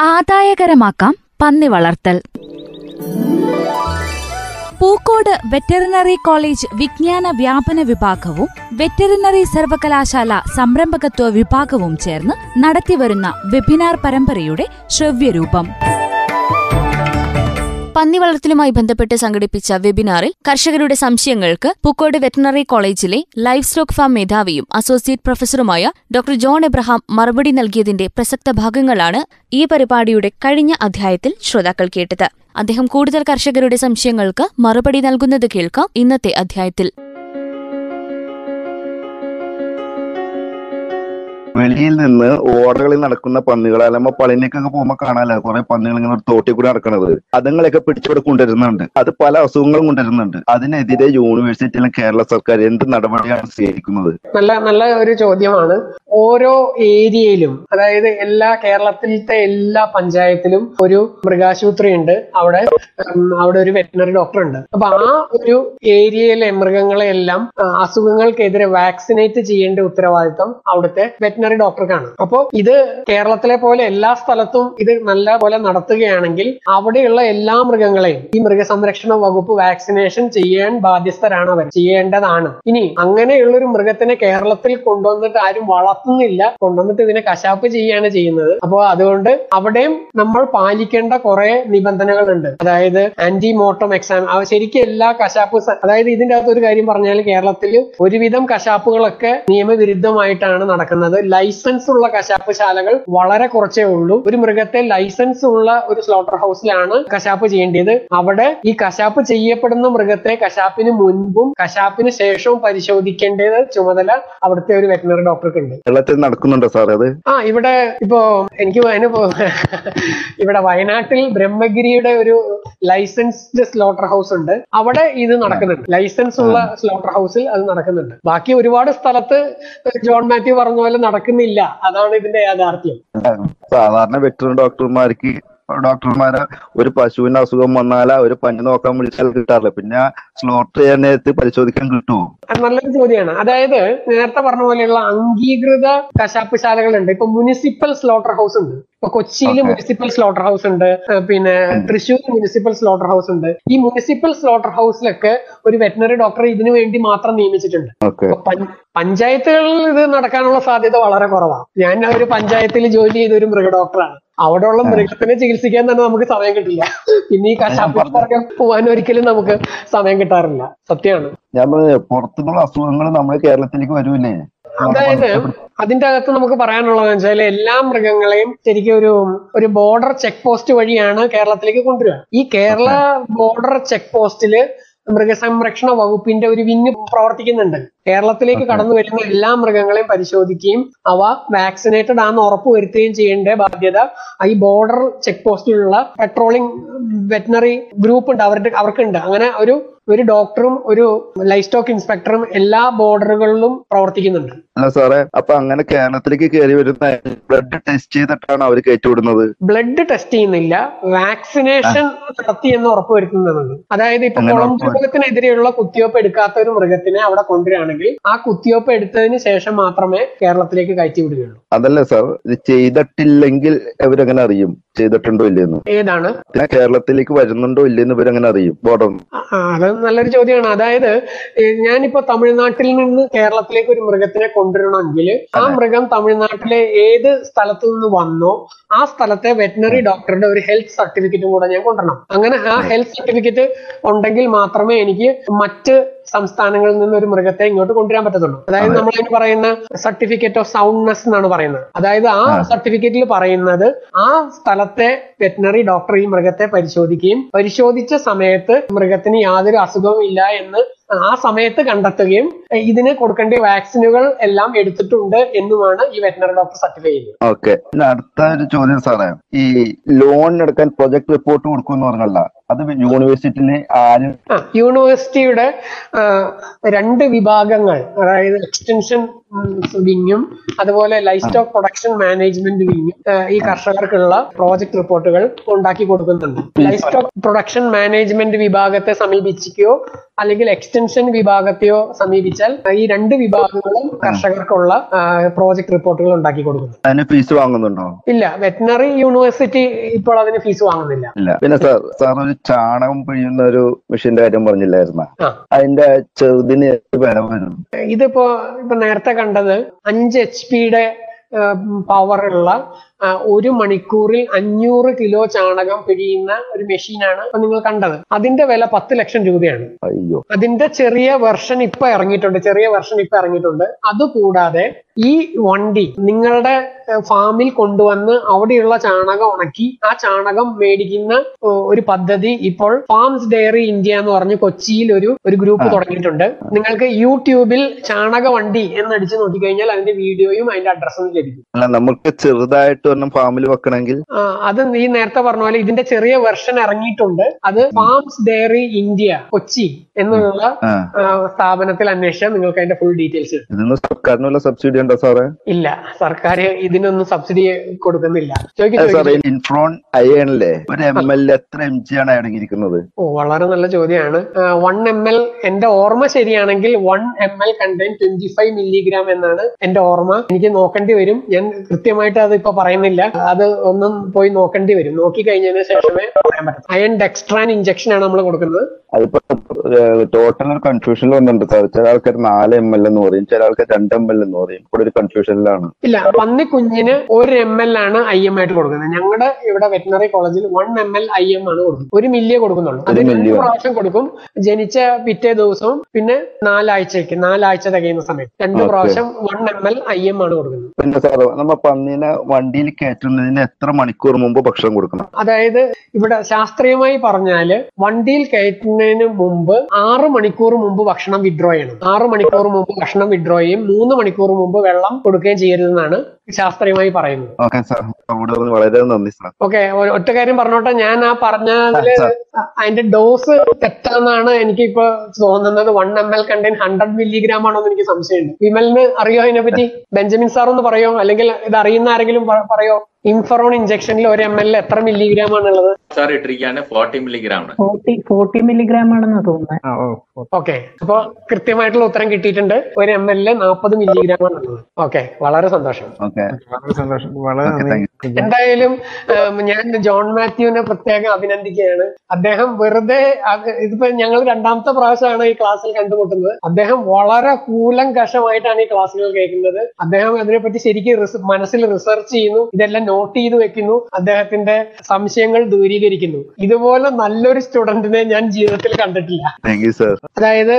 ആദായകരമാക്കാം പന്നി വളർത്തൽ. Pookode veterinary college വിജ്ഞാന വ്യാപന വിഭാഗവും വെറ്ററിനറി സർവകലാശാല സംരംഭകത്വ വിഭാഗവും ചേർന്ന് നടത്തിവരുന്ന വെബിനാർ പരമ്പരയുടെ ശ്രവ്യരൂപം. പന്നി വളർത്തലുമായി ബന്ധപ്പെട്ട് സംഘടിപ്പിച്ച വെബിനാറിൽ കർഷകരുടെ സംശയങ്ങൾക്ക് പൂക്കോട് വെറ്റിനറി കോളേജിലെ ലൈഫ് സ്റ്റോക്ക് ഫാം മേധാവിയും അസോസിയേറ്റ് പ്രൊഫസറുമായ ഡോക്ടർ ജോൺ എബ്രഹാം മറുപടി നൽകിയതിന്റെ പ്രസക്ത ഭാഗങ്ങളാണ് ഈ പരിപാടിയുടെ കഴിഞ്ഞ അധ്യായത്തിൽ ശ്രോതാക്കൾ കേട്ടത്. അദ്ദേഹം കൂടുതൽ കർഷകരുടെ സംശയങ്ങൾക്ക് മറുപടി നൽകുന്നത് കേൾക്കാം ഇന്നത്തെ അധ്യായത്തിൽ. വെളിയിൽ നിന്ന് ഓടകളിൽ നടക്കുന്ന പന്നികൾ അല്ലെങ്കിൽ പളിനേക്കൊക്കെ പോകുമ്പോ കാണാലോ കുറെ പന്നികൾ ഇങ്ങനെ ഒരു തോട്ടിൽ കൂടി നടക്കുന്നത് അതുങ്ങളെയൊക്കെ പിടിച്ചവിടെ കൊണ്ടുവരുന്നുണ്ട്. അത് പല അസുഖങ്ങളും കൊണ്ടുവരുന്നുണ്ട്. അതിനെതിരെ യൂണിവേഴ്സിറ്റിയിലും കേരള സർക്കാർ എന്ത് നടപടിയാണ് സ്വീകരിക്കുന്നത്? നല്ല നല്ല ഒരു ചോദ്യമാണ്. ഓരോ ഏരിയയിലും അതായത് എല്ലാ കേരളത്തിലത്തെ എല്ലാ പഞ്ചായത്തിലും ഒരു മൃഗാശുപത്രി ഉണ്ട് അവിടെ അവിടെ ഒരു വെറ്റിനറി ഡോക്ടർ ഉണ്ട് അപ്പൊ ആ ഒരു ഏരിയയിലെ മൃഗങ്ങളെ എല്ലാം അസുഖങ്ങൾക്കെതിരെ വാക്സിനേറ്റ് ചെയ്യേണ്ട ഉത്തരവാദിത്തം അവിടുത്തെ വെറ്റിനറി ഡോക്ടർക്കാണ് അപ്പോൾ ഇത് കേരളത്തിലെ പോലെ എല്ലാ സ്ഥലത്തും ഇത് നല്ല പോലെ നടത്തുകയാണെങ്കിൽ അവിടെയുള്ള എല്ലാ മൃഗങ്ങളെയും ഈ മൃഗസംരക്ഷണ വകുപ്പ് വാക്സിനേഷൻ ചെയ്യാൻ ബാധ്യസ്ഥരാണ് അവർ. ചെയ്യേണ്ടതാണ്. ഇനി അങ്ങനെയുള്ള ഒരു മൃഗത്തിനെ കേരളത്തിൽ കൊണ്ടുവന്നിട്ട് ആരും വളർത്തുന്നില്ല. കൊണ്ടുവന്നിട്ട് ഇതിനെ കശാപ്പ് ചെയ്യാണ് ചെയ്യുന്നത്. അപ്പോൾ അതുകൊണ്ട് അവിടെയും നമ്മൾ പാലിക്കേണ്ട കുറെ നിബന്ധനകളുണ്ട്. അതായത് ആന്റി മോർട്ടം എക്സാം ശരിക്കും എല്ലാ കശാപ്പ് അതായത് ഇതിന്റെ അകത്ത് ഒരു കാര്യം പറഞ്ഞാൽ കേരളത്തിൽ ഒരുവിധം കശാപ്പുകളൊക്കെ നിയമവിരുദ്ധമായിട്ടാണ് നടക്കുന്നത്. ലൈസൻസ് ഉള്ള കശാപ്പ് ശാലകൾ വളരെ കുറച്ചേ ഉള്ളൂ. ഒരു മൃഗത്തെ ലൈസൻസ് ഉള്ള ഒരു സ്ലോട്ടർ ഹൗസിലാണ് കശാപ്പ് ചെയ്യേണ്ടത്. അവിടെ ഈ കശാപ്പ് ചെയ്യപ്പെടുന്ന മൃഗത്തെ കശാപ്പിന് മുൻപും കശാപ്പിന് ശേഷവും പരിശോധിക്കേണ്ടത് ചുമതല അവിടുത്തെ ഒരു വെറ്റിനറി ഡോക്ടർക്ക് ഉണ്ട്. കേരളത്തിൽ നടക്കുന്നുണ്ടോ സാർ അത്? ആ ഇവിടെ ഇപ്പോ എനിക്ക് അതിന് ഇവിടെ വയനാട്ടിൽ ബ്രഹ്മഗിരിയുടെ ഒരു ലൈസൻസ്ഡ് സ്ലോട്ടർ ഹൗസ് ഉണ്ട്. അവിടെ ഇത് നടക്കുന്നുണ്ട്. ലൈസൻസ് ഉള്ള സ്ലോട്ടർ ഹൗസിൽ അത് നടക്കുന്നുണ്ട്. ബാക്കി ഒരുപാട് സ്ഥലത്ത് ജോൺ മാത്യു പറഞ്ഞ പോലെ നടക്കുന്നില്ല. അതാണ് ഇതിന്റെ യാഥാർത്ഥ്യം. സാധാരണ വെറ്ററിൻ ഡോക്ടർമാർക്ക് ഡോക്ടർമാരെ ഒരു പശുവിന് അസുഖം വന്നാലാ ഒരു പനി നോക്കാൻ വിളിച്ചാൽ കിട്ടാറില്ല. പിന്നെ സ്ലോട്ടർ ചെയ്യാൻ നേരത്ത് പരിശോധിക്കാൻ കിട്ടുമോ നല്ലൊരു ചോദ്യമാണ് അതായത് നേരത്തെ പറഞ്ഞ പോലെയുള്ള അംഗീകൃത കശാപ്പ് ശാലകളുണ്ട് ഇപ്പൊ മുനിസിപ്പൽ സ്ലോട്ടർ ഹൗസ് ഉണ്ട്. ഇപ്പൊ കൊച്ചിയിൽ മുനിസിപ്പൽ സ്ലോട്ടർ ഹൗസ് ഉണ്ട്. പിന്നെ തൃശ്ശൂർ മുനിസിപ്പൽ സ്ലോട്ടർ ഹൗസ് ഉണ്ട്. ഈ മുനിസിപ്പൽ സ്ലോട്ടർ ഹൗസിലൊക്കെ ഒരു വെറ്റിനറി ഡോക്ടറെ ഇതിനു വേണ്ടി മാത്രം നിയമിച്ചിട്ടുണ്ട്. പഞ്ചായത്തുകളിൽ ഇത് നടക്കാനുള്ള സാധ്യത വളരെ കുറവാണ് ഞാൻ ഒരു പഞ്ചായത്തിൽ ജോലി ചെയ്ത ഒരു മൃഗ ഡോക്ടറാണ് അവിടെയുള്ള മൃഗത്തിനെ ചികിത്സിക്കാൻ തന്നെ നമുക്ക് സമയം കിട്ടില്ല. പിന്നെ ഈ കശാപ്പുറം പോകാൻ ഒരിക്കലും നമുക്ക് സമയം കിട്ടാറില്ല. സത്യമാണ്. ഞാൻ പറഞ്ഞത് പുറത്തുനിന്നുള്ള അസുഖങ്ങൾ നമ്മുടെ കേരളത്തിലേക്ക് വരൂലേ അതായത് അതിന്റെ അകത്ത് നമുക്ക് പറയാനുള്ളതെന്ന് വെച്ചാൽ എല്ലാ മൃഗങ്ങളെയും ശരിക്കും ഒരു ഒരു ബോർഡർ ചെക്ക് പോസ്റ്റ് വഴിയാണ് കേരളത്തിലേക്ക് കൊണ്ടുവരിക. ഈ കേരള ബോർഡർ ചെക്ക് പോസ്റ്റിൽ മൃഗസംരക്ഷണ വകുപ്പിന്റെ ഒരു വിങ് പ്രവർത്തിക്കുന്നുണ്ട്. കേരളത്തിലേക്ക് കടന്നു വരുന്ന എല്ലാ മൃഗങ്ങളെയും പരിശോധിക്കുകയും അവ വാക്സിനേറ്റഡ് ആണെന്ന് ഉറപ്പുവരുത്തുകയും ചെയ്യേണ്ട ബാധ്യത ഈ ബോർഡർ ചെക്ക് പോസ്റ്റിലുള്ള പെട്രോളിംഗ് വെറ്റിനറി ഗ്രൂപ്പ് ഉണ്ട്. അവരുടെ അവർക്കുണ്ട്. അങ്ങനെ ഒരു ഒരു ഡോക്ടറും ഒരു ലൈഫ് സ്റ്റോക്ക് ഇൻസ്പെക്ടറും എല്ലാ ബോർഡറുകളിലും പ്രവർത്തിക്കുന്നുണ്ട്. അല്ല സാറേ അപ്പൊ അങ്ങനെ കേരളത്തിലേക്ക് കയറി വരുന്ന ബ്ലഡ് ടെസ്റ്റ് ചെയ്തിട്ടാണ് അവർ കയറ്റിവിടുന്നത്? ബ്ലഡ് ടെസ്റ്റ് ചെയ്യുന്നില്ല. വാക്സിനേഷൻ നടത്തി എന്ന് ഉറപ്പുവരുത്തുന്നതാണ് അതായത് ഇപ്പൊ കുളം മൃഗത്തിനെതിരെയുള്ള ഉറപ്പുവരുത്തും. കുത്തിവയ്പ്പ് എടുക്കാത്ത ഒരു മൃഗത്തിനെ അവിടെ കൊണ്ടുവരികയാണെങ്കിൽ ആ കുത്തിവെപ്പ് എടുത്തതിന് ശേഷം മാത്രമേ കേരളത്തിലേക്ക് കയറ്റി വിടുകയുള്ളൂ. അതല്ല സാർ ഇത് ചെയ്തിട്ടില്ലെങ്കിൽ അവരെങ്ങനെ അറിയും. ചെയ്തിട്ടുണ്ടോ ഇല്ലെന്ന്? ഏതാണ്? കേരളത്തിലേക്ക് വരുന്നുണ്ടോ ഇല്ലെന്ന് അങ്ങനെ അറിയും? ബോർഡർ അത് നല്ലൊരു ചോദ്യമാണ്. അതായത് ഞാനിപ്പോ തമിഴ്നാട്ടിൽ നിന്ന് കേരളത്തിലേക്ക് ഒരു മൃഗത്തിനെ കൊണ്ടുവരണമെങ്കിൽ ആ മൃഗം തമിഴ്നാട്ടിലെ ഏത് സ്ഥലത്തു നിന്ന് വന്നോ ആ സ്ഥലത്തെ വെറ്റിനറി ഡോക്ടറുടെ ഒരു ഹെൽത്ത് സർട്ടിഫിക്കറ്റും കൂടെ ഞാൻ കൊണ്ടുവരണം. അങ്ങനെ ആ ഹെൽത്ത് സർട്ടിഫിക്കറ്റ് ഉണ്ടെങ്കിൽ മാത്രമേ എനിക്ക് മറ്റ് സംസ്ഥാനങ്ങളിൽ നിന്ന് ഒരു മൃഗത്തെ ഇങ്ങോട്ട് കൊണ്ടുവരാൻ പറ്റത്തുള്ളൂ. അതായത് നമ്മൾ അതിന് പറയുന്ന സർട്ടിഫിക്കറ്റ് ഓഫ് സൗണ്ട്നെസ് എന്നാണ് പറയുന്നത്. അതായത് ആ സർട്ടിഫിക്കറ്റിൽ പറയുന്നത് ആ സ്ഥലത്തെ വെറ്റിനറി ഡോക്ടർ ഈ മൃഗത്തെ പരിശോധിക്കുകയും പരിശോധിച്ച സമയത്ത് മൃഗത്തിന് യാതൊരു അസുഖവും ഇല്ല എന്ന് ആ സമയത്ത് കണ്ടെത്തുകയും ഇതിന് കൊടുക്കേണ്ട വാക്സിനുകൾ എല്ലാം എടുത്തിട്ടുണ്ട് എന്നുമാണ് ഈ വെറ്റിനറി ഡോക്ടർ സർട്ടിഫൈ ചെയ്യുന്നത്. ഓക്കെ. അടുത്ത ഒരു ചോദ്യം സാറേ. ഈ ലോൺ എടുക്കാൻ പ്രൊജക്ട് റിപ്പോർട്ട് കൊടുക്കുമെന്ന് പറഞ്ഞല്ല. അത് യൂണിവേഴ്സിറ്റിയിലെ ആര് യൂണിവേഴ്സിറ്റിയുടെ രണ്ട് വിഭാഗങ്ങൾ അതായത് എക്സ്റ്റൻഷൻ വിങ്ങും അതുപോലെ life stock production management wing ഈ കർഷകർക്കുള്ള പ്രോജക്ട് റിപ്പോർട്ടുകൾ ഉണ്ടാക്കി കൊടുക്കുന്നുണ്ട്. ലൈഫ് സ്റ്റോക്ക് പ്രൊഡക്ഷൻ മാനേജ്മെന്റ് വിഭാഗത്തെ സമീപിക്കുകയോ അല്ലെങ്കിൽ എക്സ്റ്റൻഷൻ വിഭാഗത്തെയോ സമീപിച്ചാൽ ഈ രണ്ട് വിഭാഗങ്ങളും കർഷകർക്കുള്ള പ്രോജക്ട് റിപ്പോർട്ടുകൾ ഉണ്ടാക്കി കൊടുക്കുന്നു അതിന് ഫീസ് വാങ്ങുന്നുണ്ടോ? ഇല്ല വെറ്റിനറി യൂണിവേഴ്സിറ്റി ഇപ്പോൾ അതിന് ഫീസ് വാങ്ങുന്നില്ല. പിന്നെ സാർ സാർ ഒരു ചാണകം പിഴിയുന്ന ഒരു മെഷീന്റെ കാര്യം പറഞ്ഞില്ലായിരുന്ന. അതിന്റെ ചെറുതിന് വില വരും ഇതിപ്പോ ഇപ്പൊ നേരത്തെ കണ്ടത് അഞ്ച് എച്ച് പിയുടെ പവറുള്ള ഒരു മണിക്കൂറിൽ അഞ്ഞൂറ് കിലോ ചാണകം പിഴിയുന്ന ഒരു മെഷീനാണ് ഇപ്പൊ നിങ്ങൾ കണ്ടത്. അതിന്റെ വില പത്ത് ലക്ഷം രൂപയാണ്. അയ്യോ. അതിന്റെ ചെറിയ വെർഷൻ ഇപ്പൊ ഇറങ്ങിയിട്ടുണ്ട് ചെറിയ വെർഷൻ ഇപ്പൊ ഇറങ്ങിയിട്ടുണ്ട്. അതുകൂടാതെ ഈ വണ്ടി നിങ്ങളുടെ ഫാമിൽ കൊണ്ടുവന്ന് അവിടെയുള്ള ചാണകം ഉണക്കി ആ ചാണകം മേടിക്കുന്ന ഒരു പദ്ധതി ഇപ്പോൾ ഫാംസ് ഡയറി ഇന്ത്യ എന്ന് പറഞ്ഞ് കൊച്ചിയിൽ ഒരു ഒരു ഗ്രൂപ്പ് തുടങ്ങിയിട്ടുണ്ട്. നിങ്ങൾക്ക് യൂട്യൂബിൽ ചാണക വണ്ടി എന്നടിച്ച് നോക്കിക്കഴിഞ്ഞാൽ അതിന്റെ വീഡിയോയും അതിന്റെ അഡ്രസ്സും ലഭിക്കും. അല്ല നമുക്ക് ചെറുതായിട്ട് ഒരെണ്ണം ഫാമിൽ വെക്കണമെങ്കിൽ. അത് നീ നേരത്തെ പറഞ്ഞ പോലെ ഇതിന്റെ ചെറിയ വെർഷൻ ഇറങ്ങിയിട്ടുണ്ട്. അത് ഫാംസ് ഡയറി ഇന്ത്യ കൊച്ചി എന്നുള്ള സ്ഥാപനത്തിൽ അന്വേഷിച്ചാൽ നിങ്ങൾക്ക് അതിന്റെ ഫുൾ ഡീറ്റെയിൽസ് കിട്ടും. സർക്കാരിനുള്ള സബ്സിഡി ഉണ്ടോ സാറേ? ഇല്ല സർക്കാർ ഇതിനൊന്നും സബ്സിഡി കൊടുക്കുന്നില്ല. ഇൻഫ്രോൺ അയണില്ലേ? ഒരു എം എൽ എത്ര എം ജി ആണ് അടങ്ങിയിരിക്കുന്നത് ഓ വളരെ നല്ല ചോദ്യമാണ് വൺ എം എൽ എന്റെ ഓർമ്മ ശരിയാണെങ്കിൽ one M L contain twenty five milligram എന്നാണ് എന്റെ ഓർമ്മ. എനിക്ക് നോക്കേണ്ടി വരും. ഞാൻ കൃത്യമായിട്ട് അത് ഇപ്പൊ പറയുന്നില്ല. അത് ഒന്നും പോയി നോക്കേണ്ടി വരും. നോക്കി കഴിഞ്ഞതിന് ശേഷമേ പറയാൻ പറ്റും അയൺ ഡെക്സ്ട്രാൻ ഇഞ്ചക്ഷൻ ആണ് നമ്മൾ കൊടുക്കുന്നത്. അതിപ്പോ ടോട്ടൽ ഒരു കൺഫ്യൂഷൻ വന്നിട്ടുണ്ട് സാർ ചില ആൾക്കാർ നാല് എം എൽ എന്ന് പറയും ചില ആൾക്കാർ രണ്ട് എം എൽ എന്ന് പറയും. ഇവിടെ ഒരു കൺഫ്യൂഷനിലാണ് ഇല്ല പന്നി കുഞ്ഞിന് ഒരു എം എൽ ആണ് ഐ എം ആയിട്ട് കൊടുക്കുന്നത്. ഞങ്ങളുടെ ഇവിടെ വെറ്റിനറി കോളേജിൽ one M L I M ആണ് കൊടുക്കുന്നത്. ഒരു മില്യ കൊടുക്കുന്നുള്ളൂ. അത് ഒരു രണ്ട് പ്രാവശ്യം കൊടുക്കും. ജനിച്ച പിറ്റേ ദിവസവും പിന്നെ നാലാഴ്ചയ്ക്ക് നാലാഴ്ച തികയുന്ന സമയത്ത് രണ്ട് പ്രാവശ്യം one M L I M ആണ് കൊടുക്കുന്നത്. പിന്നെ സാർ നമ്മ പന്നീനെ വണ്ടിയിൽ കയറ്റുന്നതിന് എത്ര മണിക്കൂർ മുമ്പ് ഭക്ഷണം കൊടുക്കണം? അതായത് ഇവിടെ ശാസ്ത്രീയമായി പറഞ്ഞാൽ വണ്ടിയിൽ കയറ്റുന്നതിന് മുമ്പ് ആറ് മണിക്കൂർ മുമ്പ് ഭക്ഷണം വിഡ്രോ ചെയ്യണം. ആറ് മണിക്കൂർ മുമ്പ് ഭക്ഷണം വിഡ്രോ ചെയ്യും. മൂന്ന് മണിക്കൂർ മുമ്പ് വെള്ളം കൊടുക്കുകയും ചെയ്യരുതെന്നാണ് ശാസ്ത്രീയമായി പറയുന്നത്. വളരെ നന്ദി സാർ. ഓക്കെ ഒറ്റ കാര്യം പറഞ്ഞോട്ടെ. ഞാൻ ആ പറഞ്ഞ അതിന്റെ ഡോസ് തെറ്റാന്നാണ് എനിക്ക് ഇപ്പൊ തോന്നുന്നത്. One M L contain hundred milligram ആണോ എന്ന് എനിക്ക് സംശയമുണ്ട്. വിമലിന് അറിയോ അതിനെ പറ്റി ബെഞ്ചമിൻ സാർ ഒന്ന് പറയോ? അല്ലെങ്കിൽ ഇത് അറിയുന്ന ആരെങ്കിലും പറയോ? ഇൻഫറോൺ ഇഞ്ചക്ഷനിൽ ഒരു എം എൽ എത്ര മില്ലിഗ്രാം ആണുള്ളത്? സാർ ഇട്ടിരിക്കുകയാണ് ഫോർട്ടി മില്ലിഗ്രാം ആണ്. ഫോർട്ടി ഫോർട്ടി മില്ലിഗ്രാം ആണെന്ന് തോന്നുന്നത് ഓക്കെ അപ്പൊ കൃത്യമായിട്ടുള്ള ഉത്തരം കിട്ടിയിട്ടുണ്ട്. ഒരു എം എൽ നാൽപ്പത് മില്ലിഗ്രാം ആണുള്ളത്. ഓക്കെ വളരെ സന്തോഷം. ഓക്കെ വളരെ സന്തോഷം. വളരെ താങ്ക് എന്തായാലും ഞാൻ ജോൺ മാത്യുവിനെ പ്രത്യേകം അഭിനന്ദിക്കുകയാണ്. അദ്ദേഹം വെറുതെ ഇതിപ്പോ ഞങ്ങൾ രണ്ടാമത്തെ പ്രാവശ്യമാണ് ഈ ക്ലാസ്സിൽ കണ്ടുമുട്ടുന്നത്. അദ്ദേഹം വളരെ കൂലം കഷമായിട്ടാണ് ഈ ക്ലാസ്സുകൾ കേൾക്കുന്നത്. അദ്ദേഹം അതിനെപ്പറ്റി ശരിക്കും മനസ്സിൽ റിസർച്ച് ചെയ്യുന്നു. ഇതെല്ലാം നോട്ട് ചെയ്ത് വെക്കുന്നു. അദ്ദേഹത്തിന്റെ സംശയങ്ങൾ ദൂരീകരിക്കുന്നു. ഇതുപോലെ നല്ലൊരു സ്റ്റുഡന്റിനെ ഞാൻ ജീവിതത്തിൽ കണ്ടിട്ടില്ല. അതായത്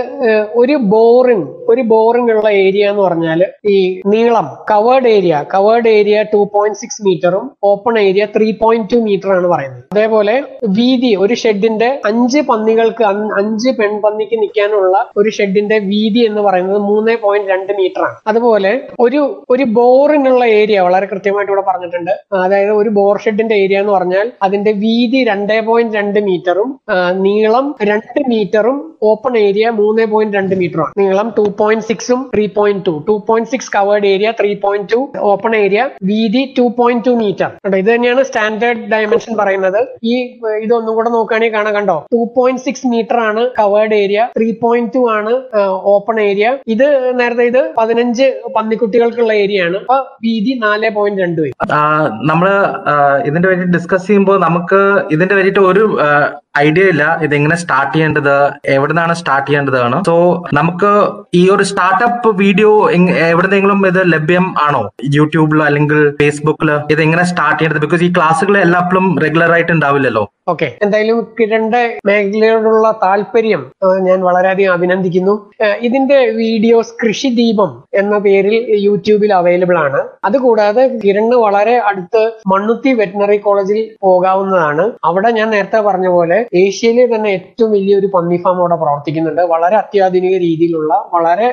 ഒരു ബോറിംഗ് ഒരു ബോറിംഗ് ഉള്ള ഏരിയ എന്ന് പറഞ്ഞാൽ ഈ നീളം covered area covered area two point six മീറ്ററും open area three point two metre ആണ് പറയുന്നത്. അതേപോലെ വീതി ഒരു ഷെഡിന്റെ അഞ്ച് പന്നികൾക്ക് അഞ്ച് പെൺപന്നിക്ക് നിൽക്കാനുള്ള ഒരു ഷെഡിന്റെ വീതി എന്ന് പറയുന്നത് മൂന്ന് പോയിന്റ് രണ്ട് മീറ്റർ ആണ്. അതുപോലെ ഒരു ഒരു ബോറിനുള്ള ഏരിയ വളരെ കൃത്യമായിട്ട് ഇവിടെ പറഞ്ഞിട്ടുണ്ട്. അതായത് ഒരു ബോർ ഷെഡിന്റെ ഏരിയ എന്ന് പറഞ്ഞാൽ അതിന്റെ വീതി രണ്ടേ പോയിന്റ് രണ്ട് മീറ്ററും നീളം രണ്ട് മീറ്ററും ഓപ്പൺ ഏരിയ മൂന്ന് പോയിന്റ് രണ്ട് മീറ്ററും നീളം ടു പോയിന്റ് സിക്സും three point two two point six covered area three point two open area വീതി ടു പോയിന്റ് ടു മീറ്റർ ഇത് തന്നെയാണ് സ്റ്റാൻഡേർഡ് ഡയമെൻഷൻ പറയുന്നത്. ഈ ഇതൊന്നും കൂടെ നോക്കുകയാണെങ്കിൽ കാണാൻ കണ്ടോ? ടു പോയിന്റ് സിക്സ് മീറ്റർ ആണ് covered area three point two ആണ് ഓപ്പൺ ഏരിയ ഇത് നേരത്തെ ഇത് പതിനഞ്ച് പന്നിക്കുട്ടികൾക്കുള്ള ഏരിയ ആണ്. അപ്പൊ വീതി നാല് പോയിന്റ് രണ്ട് ആ, നമ്മൾ ആ, ഇതിന്റെ വേണ്ടി ഡിസ്കസ് ചെയ്യുമ്പോൾ നമുക്ക് ഇതിന്റെ വേണ്ടിയിട്ട് ഒരു ഐഡിയ ഇല്ല. ഇത് എങ്ങനെ സ്റ്റാർട്ട് ചെയ്യേണ്ടത് എവിടെ നിന്നാണ് സ്റ്റാർട്ട് ചെയ്യേണ്ടതാണ്. സോ നമുക്ക് ഈ ഒരു സ്റ്റാർട്ടപ്പ് വീഡിയോ എവിടെന്നെങ്കിലും ഇത് ലഭ്യം ആണോ? യൂട്യൂബിലോ അല്ലെങ്കിൽ ഫേസ്ബുക്കിൽ ഇത് എങ്ങനെ സ്റ്റാർട്ട് ചെയ്യേണ്ടത്? ബിക്കോസ് ഈ ക്ലാസ്സുകൾ എല്ലാപ്പോഴും റെഗുലർ ആയിട്ട് ഉണ്ടാവില്ലല്ലോ. ഓക്കെ എന്തായാലും കിരണ്ട മേഖലയോടുള്ള താല്പര്യം ഞാൻ വളരെയധികം അഭിനന്ദിക്കുന്നു. ഇതിന്റെ വീഡിയോസ് കൃഷി ദീപം എന്ന പേരിൽ യൂട്യൂബിൽ അവൈലബിൾ ആണ്. അതുകൂടാതെ കിരണ് വളരെ അടുത്ത മണ്ണുത്തി വെറ്റിനറി കോളേജിൽ പോകാവുന്നതാണ്. അവിടെ ഞാൻ നേരത്തെ പറഞ്ഞ പോലെ ഏഷ്യയിലെ തന്നെ ഏറ്റവും വലിയൊരു പന്നി ഫാം അവിടെ പ്രവർത്തിക്കുന്നുണ്ട്. വളരെ അത്യാധുനിക രീതിയിലുള്ള വളരെ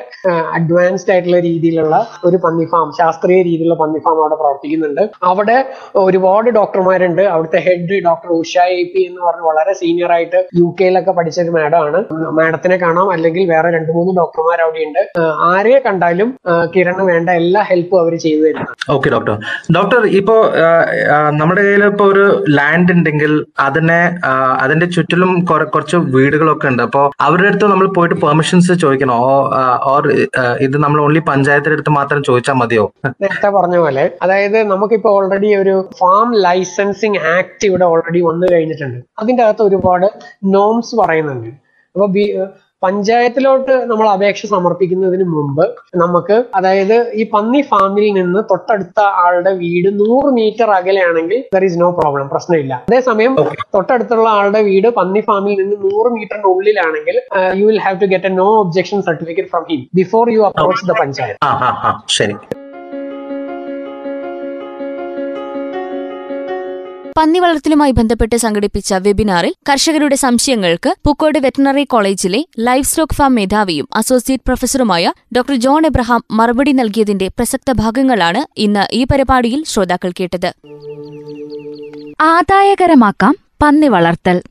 അഡ്വാൻസ്ഡ് ആയിട്ടുള്ള രീതിയിലുള്ള ഒരു പന്നി ഫാം ശാസ്ത്രീയ രീതിയിലുള്ള പന്നി ഫാം അവിടെ പ്രവർത്തിക്കുന്നുണ്ട്. അവിടെ ഒരുപാട് ഡോക്ടർമാരുണ്ട്. അവിടുത്തെ head doctor Usha A P എന്ന് പറഞ്ഞ് വളരെ സീനിയർ ആയിട്ട് യു കെയിലൊക്കെ പഠിച്ച ഒരു മാഡം ആണ്. മാഡത്തിനെ കാണാം. അല്ലെങ്കിൽ വേറെ രണ്ട് മൂന്ന് ഡോക്ടർമാർ അവിടെ ഉണ്ട് ആരെ കണ്ടാലും കിരണ് വേണ്ട എല്ലാ ഹെൽപ്പും അവർ ചെയ്തു തരുന്നത് ഓക്കെ ഡോക്ടർ ഡോക്ടർ ഇപ്പോ നമ്മുടെ കയ്യിൽ ഇപ്പൊ ഒരു ലാൻഡ് ഉണ്ടെങ്കിൽ അതിനെ അതിന്റെ ചുറ്റിലും കുറച്ച് വീടുകളൊക്കെ ഉണ്ട് അപ്പോ അവരുടെ അടുത്ത് നമ്മൾ പോയിട്ട് പെർമിഷൻസ് ചോദിക്കണോ. ഓർ ഇത് നമ്മൾ ഓൺലി പഞ്ചായത്തിന്റെ അടുത്ത് മാത്രം ചോദിച്ചാൽ മതിയോ? നേരത്തെ പറഞ്ഞ പോലെ അതായത് നമുക്കിപ്പോ ഓൾറെഡി ഒരു ഫാം ലൈസൻസിങ് ആക്ട് ഇവിടെ ഓൾറെഡി വന്നു കഴിഞ്ഞിട്ടുണ്ട്. അതിന്റെ അകത്ത് ഒരുപാട് നോംസ് പറയുന്നുണ്ട്. അപ്പൊ പഞ്ചായത്തിലോട്ട് നമ്മൾ അപേക്ഷ സമർപ്പിക്കുന്നതിന് മുമ്പ് നമുക്ക് അതായത് ഈ പന്നി ഫാമിൽ നിന്ന് തൊട്ടടുത്ത ആളുടെ വീട് നൂറ് മീറ്റർ അകലെയാണെങ്കിൽ ദർ ഈസ് നോ പ്രോബ്ലം പ്രശ്നമില്ല. അതേസമയം. തൊട്ടടുത്തുള്ള ആളുടെ വീട് പന്നി ഫാമിൽ നിന്ന് നൂറ് മീറ്ററിന്റെ ഉള്ളിലാണെങ്കിൽ you will have to get a no objection certificate from him before you approach the panchayat. ശരി. പന്നി വളർത്തലുമായി ബന്ധപ്പെട്ട് സംഘടിപ്പിച്ച വെബിനാറിൽ കർഷകരുടെ സംശയങ്ങൾക്ക് പൂക്കോട് വെറ്ററിനറി കോളേജിലെ ലൈഫ് സ്റ്റോക്ക് ഫാം മേധാവിയും അസോസിയേറ്റ് പ്രൊഫസറുമായ ഡോക്ടർ ജോൺ എബ്രഹാം മറുപടി നൽകിയതിന്റെ പ്രസക്ത ഭാഗങ്ങളാണ് ഇന്ന് ഈ പരിപാടിയിൽ ശ്രോതാക്കൾ കേട്ടത്. ആദായകരമാക്കാം പന്നി വളർത്തൽ.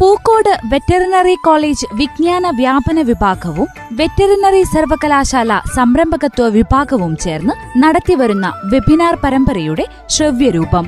പൂക്കോട് വെറ്ററിനറി കോളേജ് വിജ്ഞാന വ്യാപന വിഭാഗവും വെറ്ററിനറി സർവകലാശാല സംരംഭകത്വ വിഭാഗവും ചേർന്ന് നടത്തിവരുന്ന വെബിനാർ പരമ്പരയുടെ ശ്രവ്യരൂപം.